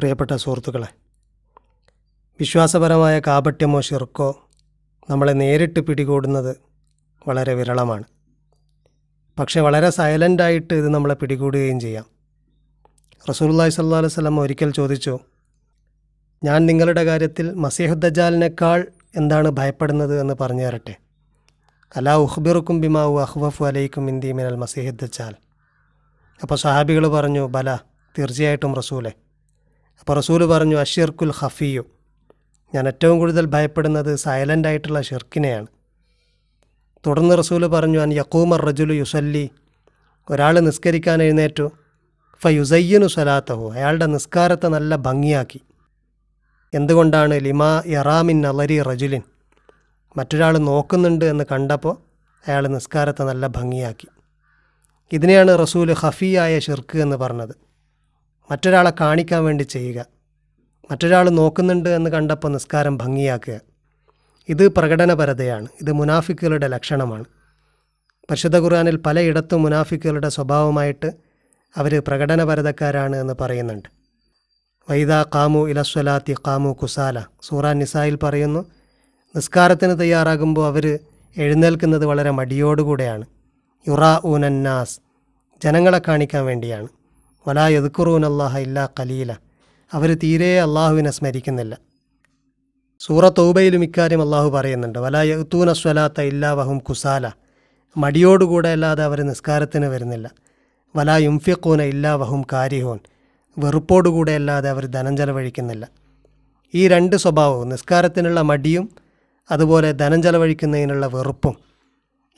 പ്രിയപ്പെട്ട സുഹൃത്തുക്കളെ വിശ്വാസപരമായ കാപട്യമോ ഷിർക്കോ നമ്മളെ നേരിട്ട് പിടികൂടുന്നത് വളരെ വിരളമാണ്. പക്ഷേ വളരെ സൈലന്റായിട്ട് ഇത് നമ്മളെ പിടികൂടുകയും ചെയ്യാം. റസൂലുള്ളാഹി സല്ലാ അലൈഹി വസല്ലം ഒരിക്കൽ ചോദിച്ചു ഞാൻ നിങ്ങളുടെ കാര്യത്തിൽ മസീഹുദ്ദജാലിനേക്കാൾ എന്താണ് ഭയപ്പെടുന്നത് എന്ന് പറഞ്ഞു തരട്ടെ? അലാ ഉഹ്ബിറുക്കും ബിമാവു അഹ്വഫു അലൈക്കും ഇന്ദി മിനൽ മസീഹുദ്ദജാൽ അപ്പോൾ സഹാബികൾ പറഞ്ഞു ബല തീർച്ചയായിട്ടും റസൂലെ. അപ്പോൾ റസൂൽ പറഞ്ഞു അഷിർക്കുൽ ഹഫിയു ഞാൻ ഏറ്റവും കൂടുതൽ ഭയപ്പെടുന്നത് സൈലന്റ് ആയിട്ടുള്ള ഷിർക്കിനെയാണ് തുടർന്ന് റസൂൽ പറഞ്ഞു അൻ യക്കൂമർ റജുലു യുസല്ലി. ഒരാൾ നിസ്കരിക്കാൻ എഴുന്നേറ്റു. ഫ യുസയ്യനു സ്വലാത്തഹു. അയാളുടെ നിസ്കാരത്തെ നല്ല ഭംഗിയാക്കി. എന്തുകൊണ്ടാണ്? ലിമാ യറാമിൻ അലരി റജുലിൻ. മറ്റൊരാൾ നോക്കുന്നുണ്ട് എന്ന് കണ്ടപ്പോൾ അയാൾ നിസ്കാരത്തെ നല്ല ഭംഗിയാക്കി. ഇതിനെയാണ് റസൂൽ ഹഫിയായ ഷിർക്ക് എന്ന് പറഞ്ഞത്. മറ്റൊരാളെ കാണിക്കാൻ വേണ്ടി ചെയ്യുക. മറ്റൊരാൾ നോക്കുന്നുണ്ട് എന്ന് കണ്ടപ്പോൾ നിസ്കാരം ഭംഗിയാക്കുക. ഇത് പ്രകടനപരതയാണ്. ഇത് മുനാഫിക്കുകളുടെ ലക്ഷണമാണ്. പരിശുദ്ധ ഖുർആാനിൽ പലയിടത്തും മുനാഫിക്കുകളുടെ സ്വഭാവമായിട്ട് അവർ പ്രകടനപരതക്കാരാണ് എന്ന് പറയുന്നുണ്ട്. വൈദ കാമു ഇലസ്വലാത്തി കാമു കുസാല. സൂറാൻ നിസായിൽ പറയുന്നു നിസ്കാരത്തിന് തയ്യാറാകുമ്പോൾ അവർ എഴുന്നേൽക്കുന്നത് വളരെ മടിയോടുകൂടെയാണ്. യുറാ ഊനന്നാസ് ജനങ്ങളെ കാണിക്കാൻ വേണ്ടിയാണ്. വലാ യദ്ക്കുറൂൻ അള്ളാഹ ഇല്ലാ കലീല അവർ തീരെ അള്ളാഹുവിനെ സ്മരിക്കുന്നില്ല. സൂറ തൗബയിലും ഇക്കാര്യം അള്ളാഹു പറയുന്നുണ്ട്. വലാ യത്തൂന സ്വലാത്ത ഇല്ലാ വഹും കുസാല. മടിയോടുകൂടെ അല്ലാതെ അവർ നിസ്കാരത്തിന് വരുന്നില്ല. വലാ യുംഫിഖൂന ഇല്ലാ വഹും കാരിഹോൻ. വെറുപ്പോടുകൂടെ അല്ലാതെ അവർ ധനം ചെലവഴിക്കുന്നില്ല. ഈ രണ്ട് സ്വഭാവവും നിസ്കാരത്തിനുള്ള മടിയും അതുപോലെ ധനം ചെലവഴിക്കുന്നതിനുള്ള വെറുപ്പും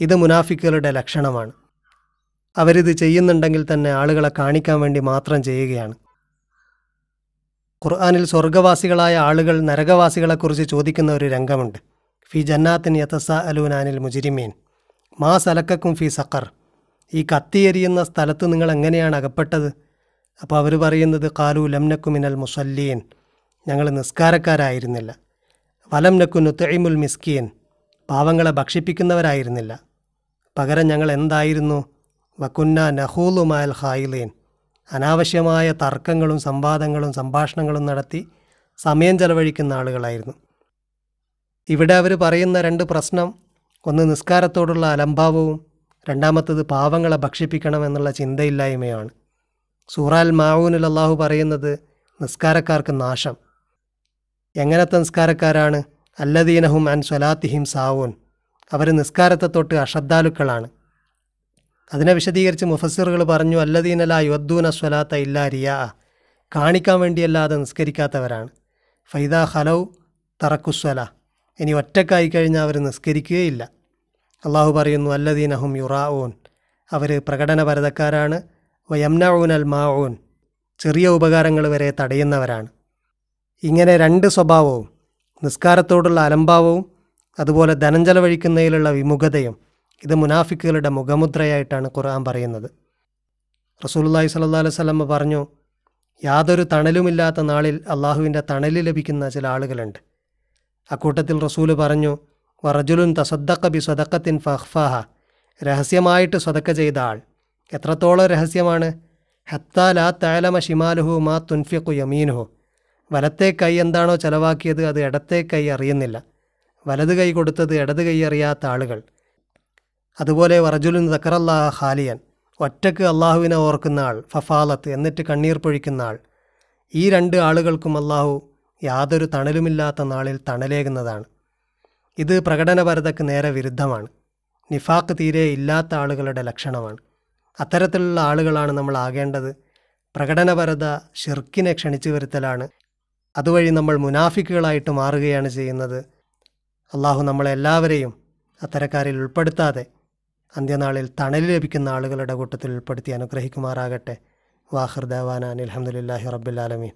ഇത് മുനാഫിക്കുകളുടെ ലക്ഷണമാണ്. അവരിത് ചെയ്യുന്നുണ്ടെങ്കിൽ തന്നെ ആളുകളെ കാണിക്കാൻ വേണ്ടി മാത്രം ചെയ്യുകയാണ്. ഖുർആാനിൽ സ്വർഗവാസികളായ ആളുകൾ നരകവാസികളെക്കുറിച്ച് ചോദിക്കുന്ന ഒരു രംഗമുണ്ട്. ഫി ജന്നാത്തിൻ യതസ അലൂനാനിൽ മുജിരിമീൻ. മാ സലക്കക്കും ഫി സക്കർ ഈ കത്തിയെരിയുന്ന സ്ഥലത്ത് നിങ്ങൾ എങ്ങനെയാണ് അകപ്പെട്ടത്? അപ്പോൾ അവർ പറയുന്നത് കാലു ലംനക്കുമിനൽ മുസല്ലീൻ. ഞങ്ങൾ നിസ്കാരക്കാരായിരുന്നില്ല. വലം നക്കു നുത്തൈമുൽ മിസ്കീൻ. പാവങ്ങളെ ഭക്ഷിപ്പിക്കുന്നവരായിരുന്നില്ല. പകരം ഞങ്ങൾ എന്തായിരുന്നു? വക്കുന്ന നഹൂലുമായൽ ഹായിലീൻ അനാവശ്യമായ തർക്കങ്ങളും സംവാദങ്ങളും സംഭാഷണങ്ങളും നടത്തി സമയം ചെലവഴിക്കുന്ന ആളുകളായിരുന്നു. ഇവിടെ അവർ പറയുന്ന രണ്ട് പ്രശ്നം ഒന്ന് നിസ്കാരത്തോടുള്ള അലംഭാവവും രണ്ടാമത്തത് പാവങ്ങളെ ഭക്ഷിപ്പിക്കണം എന്നുള്ള ചിന്തയില്ലായ്മയാണ്. സൂറാൽ മാവൂനിൽ അള്ളാഹു പറയുന്നത് നിസ്കാരക്കാർക്ക് നാശം. എങ്ങനത്തെ നിസ്കാരക്കാരാണ്? അല്ലദീനഹും അൻ സ്വലാത്തിഹിം സാവൂൻ. അവർ നിസ്കാരത്തെ തൊട്ട് അശ്രദ്ധാലുക്കളാണ്. അതിനെ വിശദീകരിച്ച് മുഫസ്സിറുകൾ പറഞ്ഞു അല്ലദീനല യുദ്ദൂന സ്വലാത്ത ഇല്ലാ റിയാ. കാണിക്കാൻ വേണ്ടിയല്ലാതെ നിസ്കരിക്കാത്തവരാണ്. ഫൈദ ഹലൗ തറക്കുസ്വല ഇനി ഒറ്റക്കായി കഴിഞ്ഞാൽ അവർ നിസ്കരിക്കുകയില്ല. അള്ളാഹു പറയുന്നു അല്ലദീനഹും യുറാഊൻ. അവർ പ്രകടനപരതക്കാരാണ്. വയംനഊൻ അൽ മാഊൻ. ചെറിയ ഉപകാരങ്ങൾ വരെ തടയുന്നവരാണ്. ഇങ്ങനെ രണ്ട് സ്വഭാവവും നിസ്കാരത്തോടുള്ള അലംഭാവവും അതുപോലെ ധനം ചെലവഴിക്കുന്നതിലുള്ള വിമുഖതയും ഇത് മുനാഫിക്കുകളുടെ മുഖമുദ്രയായിട്ടാണ് ഖുർആൻ പറയുന്നത്. റസൂലുള്ളാഹി സ്വല്ലല്ലാഹു അലൈഹി വസല്ലം പറഞ്ഞു യാതൊരു തണലുമില്ലാത്ത നാളിൽ അള്ളാഹുവിന്റെ തണൽ ലഭിക്കുന്ന ചില ആളുകളുണ്ട്. അക്കൂട്ടത്തിൽ റസൂൽ പറഞ്ഞു വറജുലുൻ തസദ്ദക്ക ബി സ്വതക്കത്തിൻ ഫഹ്ഫാഹ. രഹസ്യമായിട്ട് സ്വതക്ക ചെയ്ത ആൾ. എത്രത്തോളം രഹസ്യമാണ്? ഹത്താ ലാ താലമ ഷിമാലുഹു മാ തുൻഫിഖു യമീനുഹു. വലത്തെ കൈ എന്താണോ ചെലവാക്കിയത് അത് ഇടത്തെ കൈ അറിയുന്നില്ല. വലത് കൈ കൊടുത്തത് ഇടത് കൈ അറിയാത്ത ആളുകൾ. അതുപോലെ വറജുലുൻ ദക്കറല്ലാഹ ഖാലിയൻ ഒറ്റയ്ക്ക് അള്ളാഹുവിനെ ഓർക്കുന്ന ആൾ ഫഫാലത്ത് എന്നിട്ട് കണ്ണീർ പൊഴിക്കുന്ന ആൾ. ഈ രണ്ട് ആളുകൾക്കും അള്ളാഹു യാതൊരു തണലുമില്ലാത്ത നാളിൽ തണലേകുന്നതാണ്. ഇത് പ്രകടനപരതയ്ക്ക് നേരെ വിരുദ്ധമാണ്. നിഫാക്ക് തീരെ ഇല്ലാത്ത ആളുകളുടെ ലക്ഷണമാണ്. അത്തരത്തിലുള്ള ആളുകളാണ് നമ്മൾ ആകേണ്ടത്. പ്രകടനപരത ഷിർക്കിനെ ക്ഷണിച്ചു വരുത്തലാണ് അതുവഴി നമ്മൾ മുനാഫിക്കുകളായിട്ട് മാറുകയാണ് ചെയ്യുന്നത്. അള്ളാഹു നമ്മളെല്ലാവരെയും അത്തരക്കാരിൽ ഉൾപ്പെടുത്താതെ അന്ത്യനാളിൽ തണൽ ലഭിക്കുന്ന ആളുകളുടെ കൂട്ടത്തിൽ ഉൾപ്പെടുത്തി അനുഗ്രഹിക്കുമാറാകട്ടെ. വാഹിർ ദേവാന അലഹമുല്ലാഹി റബ്ബുലാലമീൻ